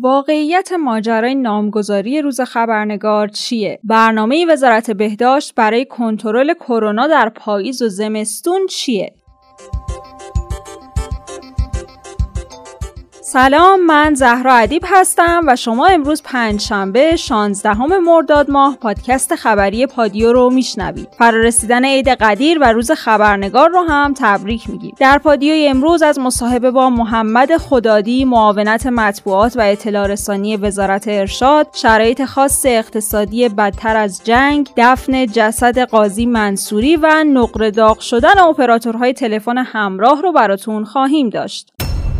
واقعیت ماجرای نامگذاری روز خبرنگار چیه؟ برنامه وزارت بهداشت برای کنترل کرونا در پاییز و زمستون چیه؟ سلام من زهرا ادیب هستم و شما امروز پنجشنبه 16 مرداد ماه پادکست خبری پادیو رو میشنوید. فرارسیدن عید قدیر و روز خبرنگار رو هم تبریک میگیم. در پادیو امروز از مصاحبه با محمد خدادی معاونت مطبوعات و اطلاع رسانی وزارت ارشاد، شرایط خاص اقتصادی بدتر از جنگ، دفن جسد قاضی منصوری و نقره داغ شدن اپراتورهای تلفن همراه رو براتون خواهیم داشت.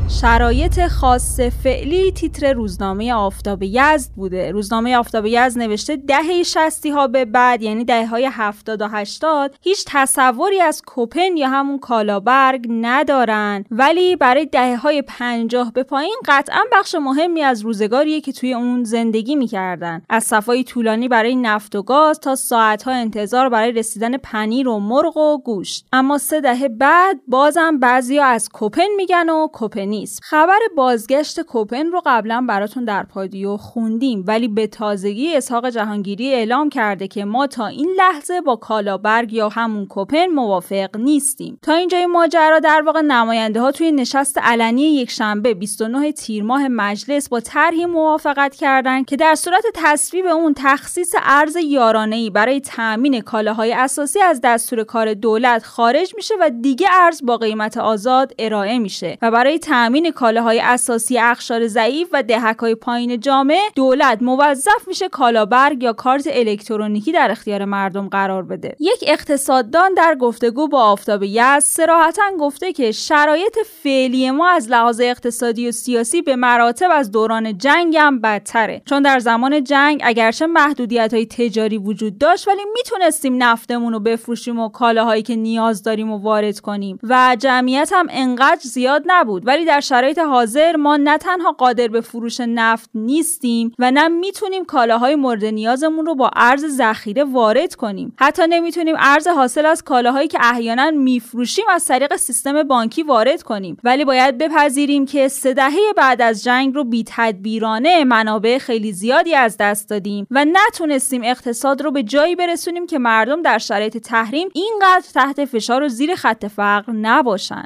شرایط خاص فعلی تیتر روزنامه آفتاب یزد بوده. روزنامه آفتاب یزد نوشته دهه شستی ها به بعد یعنی دهه های 70 و 80 هیچ تصوری از کوپن یا همون کالابرگ ندارن. ولی برای دهه های 50 به پایین قطعا بخش مهمی از روزگاریه که توی اون زندگی می‌کردن. از صفای طولانی برای نفت و گاز تا ساعت ها انتظار برای رسیدن پنیر و مرغ و گوشت. اما سه دهه بعد بازم بعضیا از کوپن میگن و کوپنی خبر بازگشت کوپن رو قبلا براتون در پادیو خوندیم ولی به تازگی اسحاق جهانگیری اعلام کرده که ما تا این لحظه با کالابرگ یا همون کوپن موافق نیستیم. تا اینجای ماجرا در واقع نماینده ها توی نشست علنی یک شنبه 29 تیر ماه مجلس با طرحی موافقت کردند که در صورت تصویب اون تخصیص ارز یارانه‌ای برای تأمین کالاهای اساسی از دستور کار دولت خارج میشه و دیگه ارز با قیمت آزاد ارائه میشه و برای تأمین کالاهای اساسی اخشار ضعیف و دهکهای پایین جامعه دولت موظف میشه کالابرگ یا کارت الکترونیکی در اختیار مردم قرار بده. یک اقتصاددان در گفتگو با آفتاب یزد صراحتا گفته که شرایط فعلی ما از لحاظ اقتصادی و سیاسی به مراتب از دوران جنگ هم بدتره. چون در زمان جنگ اگرچه محدودیت های تجاری وجود داشت ولی می‌تونستیم نفتمون رو بفروشیم و کالاهایی که نیاز داریم و وارد کنیم. و جمعیت هم انقدر زیاد نبود. ولی در در شرایط حاضر ما نه تنها قادر به فروش نفت نیستیم و نه می‌تونیم کالاهای مورد نیازمون رو با ارز ذخیره وارد کنیم. حتی نمی‌تونیم ارز حاصل از کالاهایی که احیانا میفروشیم از طریق سیستم بانکی وارد کنیم. ولی باید بپذیریم که سه دهه بعد از جنگ رو بی تدبیرانه منابع خیلی زیادی از دست دادیم و نتونستیم اقتصاد رو به جایی برسونیم که مردم در شرایط تحریم اینقدر تحت فشار و زیر خط فقر نباشن.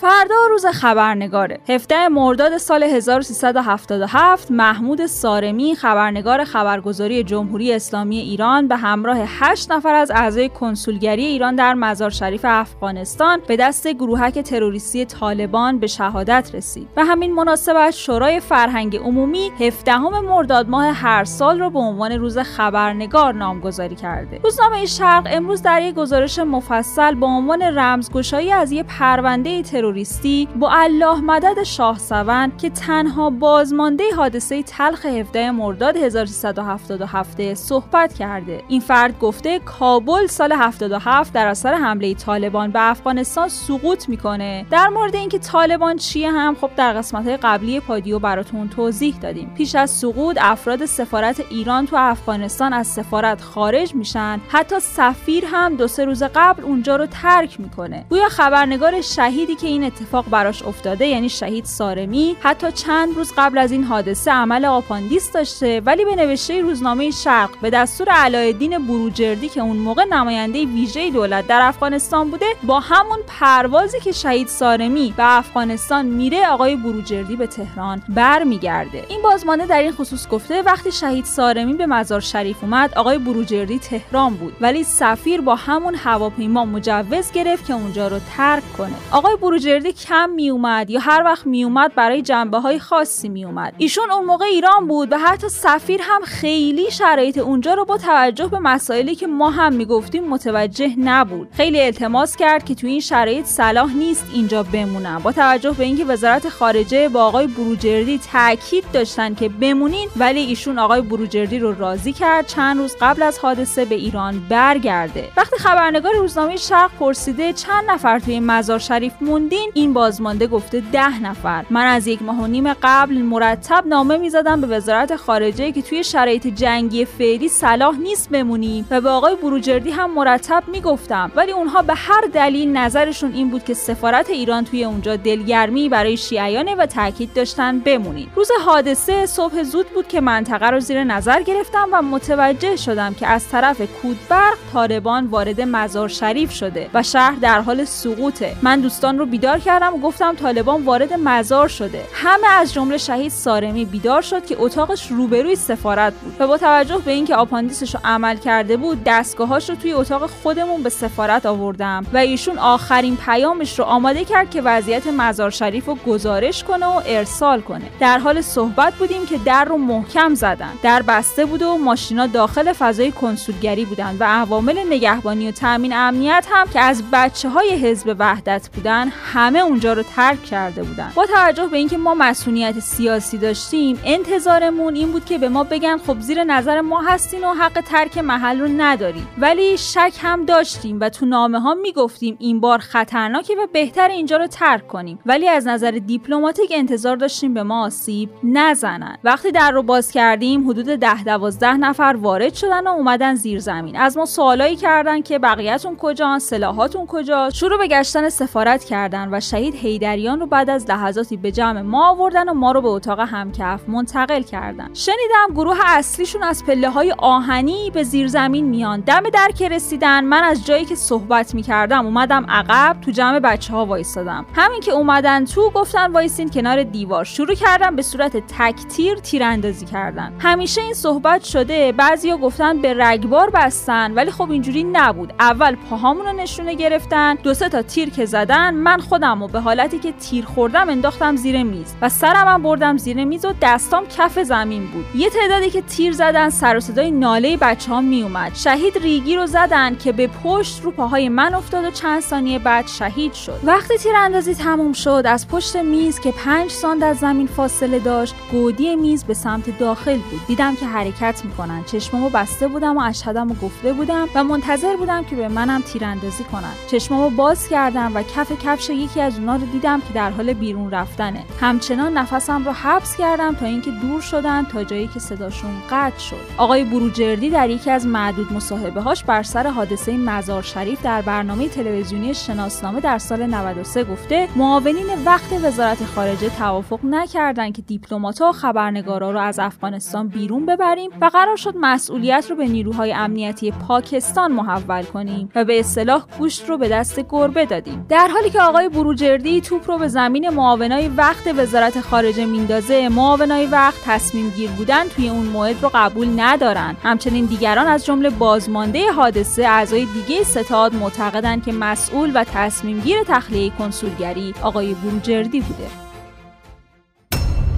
فردا روز خبرنگاره. 17 مرداد سال 1377 محمود سارمی خبرنگار خبرگزاری جمهوری اسلامی ایران به همراه 8 نفر از اعضای کنسولگری ایران در مزار شریف افغانستان به دست گروهک تروریستی طالبان به شهادت رسید. و همین مناسبت شورای فرهنگ عمومی 17 مرداد ماه هر سال را به عنوان روز خبرنگار نامگذاری کرده. روزنامه شرق امروز در یک گزارش مفصل با عنوان رمزگشایی از یک پرونده تروریستی تروریستی با الله مدد شاه سوند که تنها بازمانده حادثه تلخ 17 مرداد 1377 صحبت کرده. این فرد گفته کابل سال 77 در اثر حمله طالبان به افغانستان سقوط می‌کنه. در مورد اینکه طالبان چیه هم خب در قسمت قبلی پادیو براتون توضیح دادیم. پیش از سقوط افراد سفارت ایران تو افغانستان از سفارت خارج میشن. حتی سفیر هم دو سه روز قبل اونجا رو ترک می‌کنه. گویا خبرنگار شهیدی که این این اتفاق براش افتاده یعنی شهید سارمی حتی چند روز قبل از این حادثه عمل آپاندیس داشته ولی به نوشته روزنامه شرق به دستور علاءالدین بروجردی که اون موقع نماینده ویژه دولت در افغانستان بوده با همون پروازی که شهید سارمی به افغانستان میره آقای بروجردی به تهران برمیگرده. این بازمانده در این خصوص گفته وقتی شهید سارمی به مزار شریف اومد آقای بروجردی تهران بود. ولی سفیر با همون هواپیما مجوز گرفت که اونجا رو ترک کنه. آقای بروجردی بروجردی کم می اومد یا هر وقت می اومد برای جنبه های خاصی می اومد ایشون اون موقع ایران بود و حتی سفیر هم خیلی شرایط اونجا رو با توجه به مسائلی که ما هم می‌گفتیم متوجه نبود. خیلی التماس کرد که تو این شرایط صلاح نیست اینجا بمونم با توجه به اینکه وزارت خارجه با آقای بروجردی تاکید داشتن که بمونین ولی ایشون آقای بروجردی رو راضی کرد. چند روز قبل از حادثه به ایران برگرده. وقتی خبرنگار روزنامه شرق پرسیده چند نفر توی مزار شریف موند خوندین این بازمانده گفته ده نفر. من از یک ماه و نیم قبل مرتب نامه می‌زدم به وزارت خارجه که توی شرایط جنگی فعلی صلاح نیست بمونیم و به آقای بروجردی هم مرتب می‌گفتم. ولی اونها به هر دلیل نظرشون این بود که سفارت ایران توی اونجا دلگرمی برای شیعیانه و تاکید داشتن بمونید روز حادثه صبح زود بود که منطقه رو زیر نظر گرفتم و متوجه شدم که از طرف کودبرق طالبان وارد مزار شریف شده و شهر در حال سقوطه. من دوستان رو بیدار کردم و گفتم طالبان وارد مزار شده. همه از جمله شهید سارمی بیدار شد که اتاقش روبروی سفارت بود و با توجه به اینکه آپاندیسش رو عمل کرده بود دستگاهاش رو توی اتاق خودمون به سفارت آوردم و ایشون آخرین پیامش رو آماده کرد که وضعیت مزار شریف رو گزارش کنه و ارسال کنه. در حال صحبت بودیم که در رو محکم زدن. در بسته بود و ماشینا داخل فضای کنسولگری بودند و عوامل نگهبانی و تامین امنیت هم که از بچه های حزب وحدت بودن همه اونجا رو ترک کرده بودن. با توجه به اینکه ما مسئولیت سیاسی داشتیم انتظارمون این بود که به ما بگن خب زیر نظر ما هستین و حق ترک محل رو نداریم. ولی شک هم داشتیم و تو نامه ها می‌گفتیم این بار خطرناکه و بهتر اینجا رو ترک کنیم. ولی از نظر دیپلماتیک انتظار داشتیم به ما آسیب نزنن. وقتی در رو باز کردیم حدود ده دوازده نفر وارد شدن و اومدن زیر زمین. از ما سوالایی کردن که بقیهتون کجا سلاحاتون کجا شروع به گشتن سفارت کردن. و شهید هیدریان رو بعد از لحظاتی به جمع ما آوردن و ما رو به اتاق همکف منتقل کردن. شنیدم گروه اصلیشون از پله های آهنی به زیر زمین میان. دم در که رسیدن من از جایی که صحبت می‌کردم اومدم عقب تو جمع بچه ها وایستادم. همین که اومدن تو گفتن وایسین کنار دیوار. شروع کردن به صورت تکتیر تیراندازی کردن. همیشه این صحبت شده بعضیا گفتن به رگبار بستن ولی خب اینجوری نبود. اول پاهامون رو نشونه گرفتن دو سه تا تیر که زدن من خودم رو به حالتی که تیر خوردم انداختم زیر میز و سرم بردم زیر میز و دستام کف زمین بود. یه تعدادی که تیر زدن سر و صدای ناله بچه ها می اومد شهید ریگی رو زدن که به پشت رو پاهای من افتاد و چند ثانیه بعد شهید شد. وقتی تیراندازی تموم شد از پشت میز که پنج سانت از زمین فاصله داشت گودی میز به سمت داخل بود. دیدم که حرکت می‌کنن. چشمامو بسته بودم و اشهدم و گفته بودم و منتظر بودم که به منم تیراندازی کنن. چشمامو باز کردم و کف کفش یکی از اونا رو دیدم که در حال بیرون رفتنه. همچنان نفسم رو حبس کردم تا اینکه دور شدن تا جایی که صداشون قطع شد. آقای بروجردی در یکی از معدود مصاحبه هاش بر سر حادثه مزار شریف در برنامه تلویزیونی شناسنامه در سال 93 گفته معاونین وقت وزارت خارجه توافق نکردند که دیپلمات‌ها و خبرنگارا رو از افغانستان بیرون ببریم و قرار شد مسئولیت رو به نیروهای امنیتی پاکستان محول کنیم و به اصطلاح گوشت رو به دست گربه دادیم. در حالی که آقای بروجردی توپ رو به زمین معاونای وقت وزارت خارجه میندازه. معاونای وقت تصمیم گیر بودن توی اون موعد رو قبول ندارن. همچنین دیگران از جمله بازمانده حادثه اعضای دیگه ستاد معتقدند که مسئول و تصمیم گیر تخلیه کنسولگری آقای بروجردی بوده.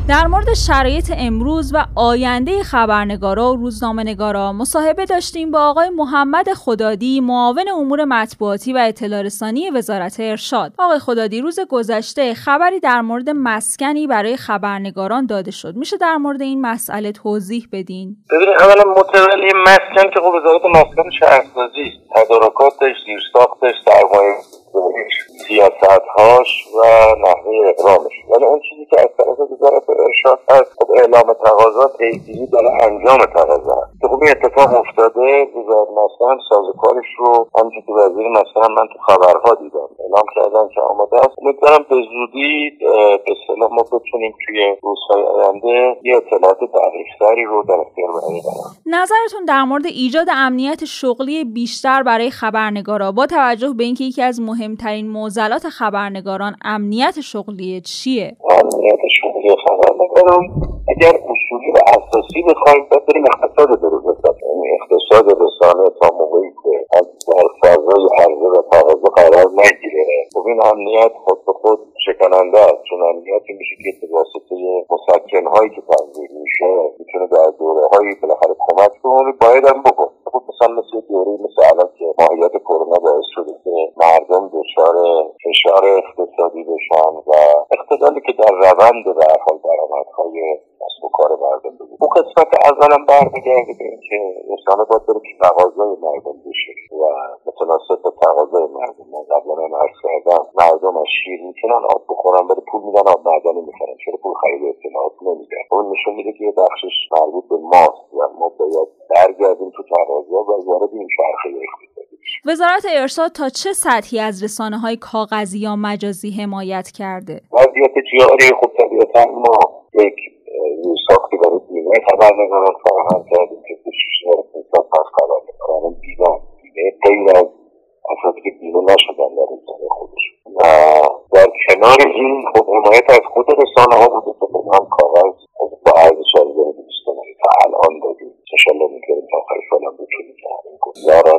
در مورد شرایط امروز و آینده خبرنگارا و روزنامه‌نگارا مصاحبه داشتیم با آقای محمد خدادی معاون امور مطبوعاتی و اطلاع رسانی وزارت ارشاد. آقای خدادی روز گذشته خبری در مورد مسکنی برای خبرنگاران داده شد. میشه در مورد این مسئله توضیح بدین؟ ببینید اولا متولی مسکن که خب وزارت مسکن شهرسازی تدارکاتش زیرساختش سرمایه سیاست هاش و نحوه اقرامش. یعنی اون چیزی که از طرف وزارت ارشاد هست خب اعلام تقاضا پیگیری داره انجام تقاضا. که خب این اتفاق افتاده وزارت مسکن سازوکارش رو همچون که وزیر مسکن من تو خبرها دیدم اعلام کردن که آماده است. امیدوارم به زودی به اصطلاح ما بتونیم توی روزهای آینده یه اطلاعات دقیقتری رو در اختیار نظرتون در مورد ایجاد امنیت شغلی بیشتر برای خبرنگارا با توجه به اینکه یکی از مهمترین معضلات خبرنگاران امنیت شغلی چیه؟ امنیت شغلی خبرنگاران اگر اصولی و اساسی بخوایم باید بریم اقتصاد درست یعنی اقتصاد رسانه تا موقعی که در فضای عرضه و تقاضا قرار نگیره. خب این امنیت خود به خود شکننده است. چون امنیتی میشه که توسطه مسکن هایی که تنظیم میشه می‌تونه در دوره هایی بالاخره کمک کنه باید هم بکن خب مثلا مثل دوره مثل الان که ماهیت کرونا باعث شده که مردم دچار فشار اقتصادی بشن و اقتدالی که در روند به حال درآمدهای کسب و کار مردم بگید اون قسمت اولا برمیگرده به اینکه رسانه باید بره که تقاضای مردم بشه و متناسب با تقاضای مردم. من قبلا هم عرض کردم مردم از شیر می‌تونن آب بخورن ولی پول میدن آب معدنی می‌خرن. چرا پول خرید اطلاعات نمیدن اون نشون میده که یه بخشش مربوط به ماست و ما باید برگردیم تو تقاضا و وارد این چرخه وزارت ارشاد تا چه سطحی از رسانه های کاغذی یا مجازی حمایت کرده؟ وضعیت جاری خب طبیعتا ما یک ساختی برای بیمه خبرنگاران فراهم کردیم که شیش هزار پس خبرنگاران بیمه بیمه غیر از افرادی که بیمه نشدن در رسانه خودشون و در کنار این خب حمایت از خود رسانه ها بوده که هم کاغذ با ارزش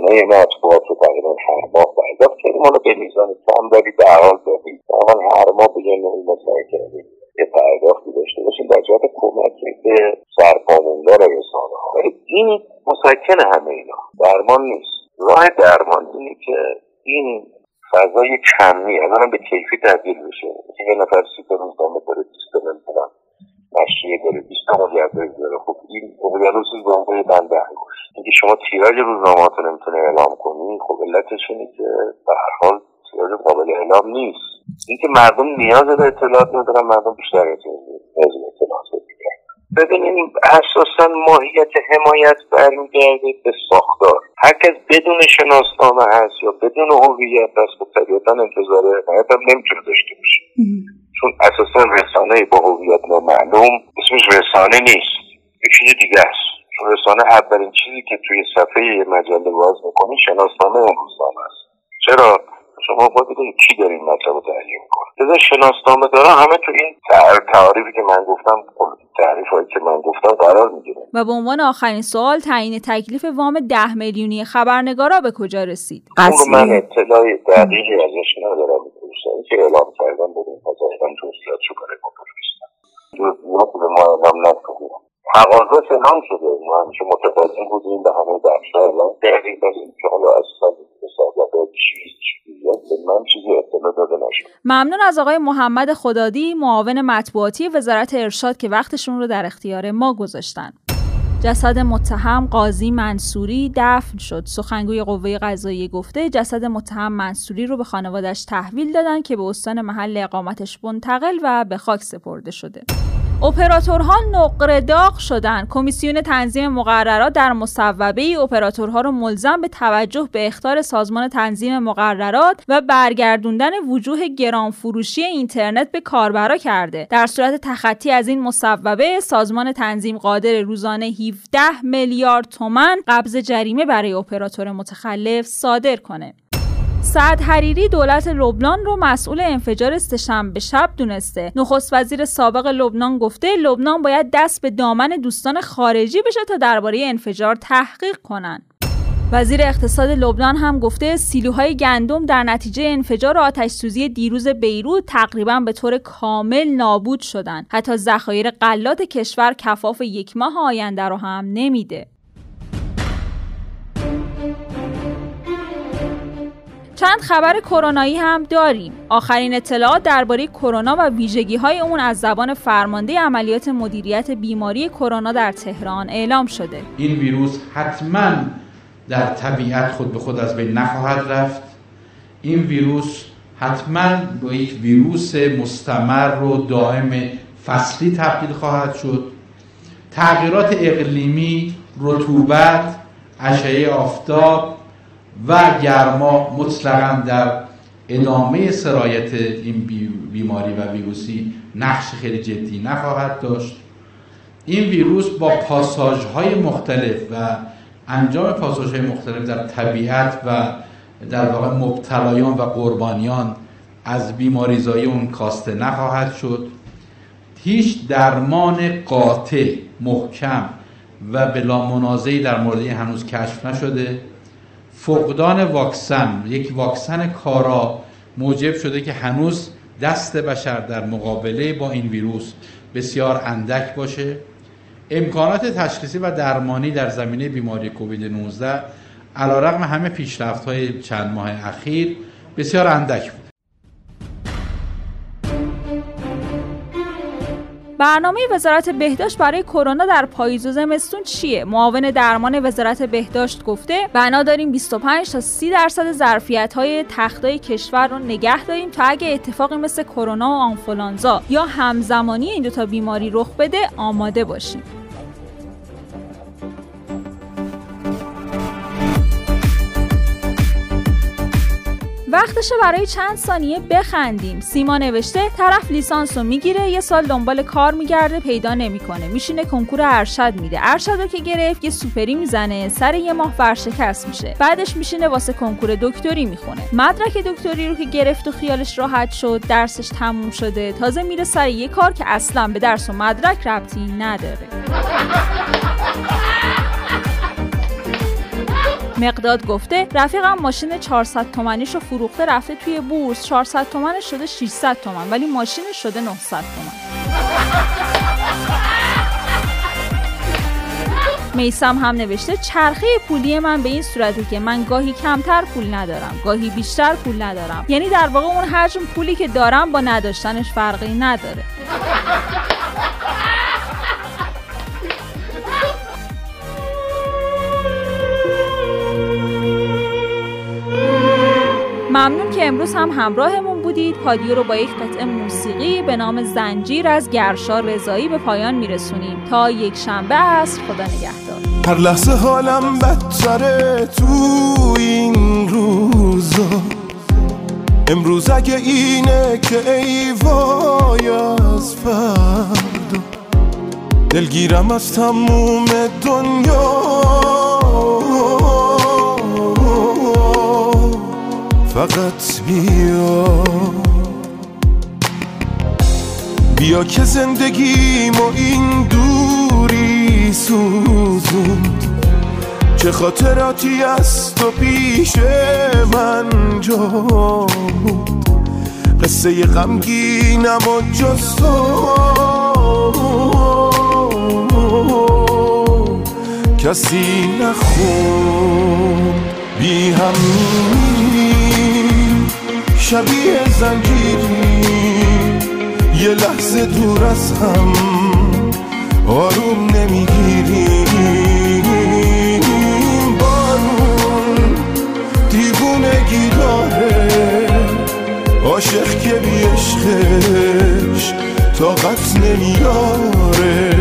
کنیم یارانه مطبوعات رو تقریبا هر ماه پرداخت کردیم حالا به میزان کم ولی به حال دادیم واقعا هر ماه به یه نوعی مسعی کردیم. یه پرداختی داشته باشیم در جهت کمک به سرپاموندار رسانه ها. این مسکن همه اینا درمان نیست. راه درمان اینه که این فضای کمی اولا به کیفی تبدیل بشه یه نفر سی بیست نمی‌دونم نشریه داره بیست تا مجوز داره. خب این اقیانوس زنبه بنده انگوش اینکه شما تیراژ روزنامهات رو نمی‌تونه اعلام کنی خب علتش اینه که به هر حال تیراژ قابل اعلام نیست. اینکه مردم نیاز به اطلاعات ندارن مردم بیشتر نیاز به اطلاعات ببینید اساسا ماهیت حمایت برمیگرده به ساختار. هر کس بدون شناسنامه هست یا بدون هویت هست خب طبیعتا انتظار حمایت هم نمی‌تونه داشته باشه. چون اساسا رسانه با هویت نامعلوم اسمش رسانه نیست یه چیز دیگه است. چون رسانه اولین چیزی که توی صفحه یه مجله باز می‌کنی شناسنامه اون روزنامه است چرا؟ شما باید بدونید کی داره این مطلب رو تهیه می‌کنه. لذا شناسنامه داره همه تو این تعریفی که من گفتم تعریف هایی که من گفتم قرار می‌گیره. و به عنوان آخرین سوال تعیین تکلیف وام ده میلیونی خبرنگارا به کجا رسید؟ اون من اطلاع دقیقی ازش ندارم. دوستانی که اعلام کردن بدون ظاهرا جزئیاتشو برای ما بفرستن. جزئیات به ما اعلام نشده. تقاضا اعلام شده. ما همیشه متقاضی بودیم به همه بخشها. اعلام کردیم ولی که حالا اصلا مسابقه چیز من چیزی اطلاع داده نشد ممنون از آقای محمد خدادی معاون مطبوعاتی وزارت ارشاد که وقتشون رو در اختیار ما گذاشتن. جسد متهم قاضی منصوری دفن شد. سخنگوی قوه قضاییه گفته جسد متهم منصوری رو به خانوادش تحویل دادن که به استان محل اقامتش منتقل و به خاک سپرده شده. اپراتورها نقره داغ شدن کمیسیون تنظیم مقررات در مصوبه ای اپراتورها را ملزم به توجه به اختار سازمان تنظیم مقررات و برگردوندن وجوه گران فروشی اینترنت به کاربرا کرده. در صورت تخطی از این مصوبه سازمان تنظیم قادر روزانه 17 میلیارد تومن قبض جریمه برای اپراتور متخلف صادر کنه. سعد حریری دولت لبنان رو مسئول انفجار سهشنبه شب دونسته. نخست وزیر سابق لبنان گفته لبنان باید دست به دامن دوستان خارجی بشه تا درباره انفجار تحقیق کنن. وزیر اقتصاد لبنان هم گفته سیلوهای گندم در نتیجه انفجار آتش سوزی دیروز بیروت تقریبا به طور کامل نابود شدن. حتی ذخایر غلات کشور کفاف یک ماه آینده رو هم نمیده. چند خبر کرونایی هم داریم. آخرین اطلاعات درباره کرونا و ویژگی های اون از زبان فرمانده عملیات مدیریت بیماری کرونا در تهران اعلام شده. این ویروس حتما در طبیعت خود به خود از بین نخواهد رفت. این ویروس حتما با یک ویروس مستمر و دائم فصلی تبدیل خواهد شد. تغییرات اقلیمی، رطوبت، اشعه آفتاب و گرما مطلقا در ادامه سرایت این بیماری و ویروسی نقش خیلی جدی نخواهد داشت این ویروس با پاساژ های مختلف و انجام پاساژ های مختلف در طبیعت و در واقع مبتلایان و قربانیان از بیماریزایی اون کاسته نخواهد شد. هیچ درمان قاطع محکم و بلا منازعی در مورد هنوز کشف نشده. فقدان واکسن یک واکسن کارا موجب شده که هنوز دست بشر در مقابله با این ویروس بسیار اندک باشه. امکانات تشخیصی و درمانی در زمینه بیماری کووید 19 علیرغم همه پیشرفت های چند ماه اخیر بسیار اندک بود. برنامه وزارت بهداشت برای کرونا در پاییز و زمستون چیه؟ معاون درمان وزارت بهداشت گفته بنا داریم 25 تا 30 درصد ظرفیت های تختای کشور رو نگه داریم تا اگه اتفاقی مثل کرونا و آنفولانزا یا همزمانی این دوتا بیماری رخ بده آماده باشیم. وقتشه برای چند ثانیه بخندیم. سیما نوشته طرف لیسانس رو می‌گیره یه سال دنبال کار میگرده پیدا نمی‌کنه. میشینه کنکور ارشد میده. ارشد رو که گرفت یه سوپری می‌زنه سر یه ماه ورشکست میشه. بعدش میشینه واسه کنکور دکتری می‌خونه. مدرک دکتری رو که گرفت و خیالش راحت شد درسش تموم شده. تازه میره سر یه کار که اصلا به درس و مدرک ربطی نداره. مقداد گفته رفیقم ماشین 400 تومنیشو فروخته رفته توی بورس. 400 تومنش شده 600 تومن ولی ماشینش شده 900 تومن. میسم هم نوشته چرخه پولی من به این صورته که من گاهی کمتر پول ندارم گاهی بیشتر پول ندارم. یعنی در واقع اون حجم پولی که دارم با نداشتنش فرقی نداره. که امروز هم همراهمون بودید. پادیو رو با یک قطعه موسیقی به نام زنجیر از گرشا رضایی به پایان میرسونیم. تا یک شنبه است خدا نگهدار. هر لحظه حالم بدتره تو این روزا. امروز اگه اینه که ای وای از فردا. دلگیرم از تموم دنیا. فقط بیا. بیا که زندگیم و این دوری سوزوند چه خاطراتی از تو پیش من جا قصه غمگینم و جز کسی نخون. بی هم شبیه زنجیری. یه لحظه دور از هم آروم نمی‌گیری. بارون دیوونگی داره عاشق که بی عشقش طاقت نمیاره.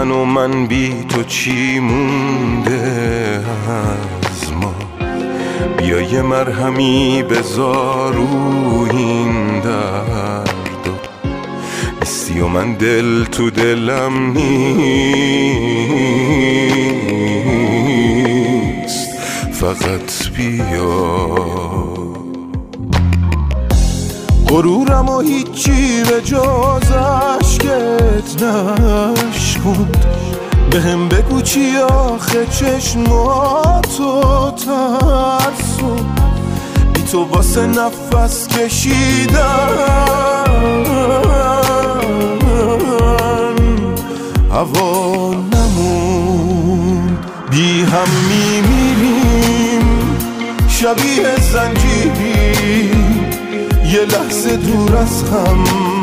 من و من بی تو چی مونده از ما؟ بیا یه مرهمی بذار این درد نیستی و من دل تو دلم نیست. فقط بیا. غرورم و هیچی به جز عشقت نشکند. به هم بگو چی آخه چشماتو ترسون بی تو واسه نفس کشیدن. هوا نمون بی هم میمیریم. شبیه زنجیری. یه لحظه دور از هم.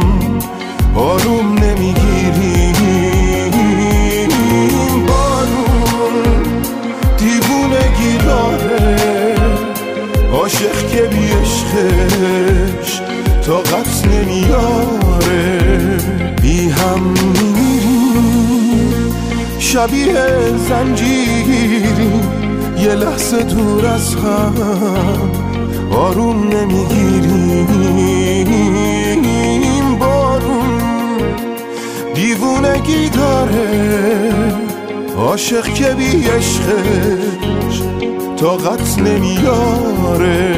آروم نمی‌گیریم. بارون دیوونگی داره عاشق که بی عشقش طاقت نمیاره. بی هم شبیه زنجیری یه لحظه دور از هم. آروم نمی‌گیریم. دیوونگی داره. عاشق که بی عشقش طاقت نمیاره.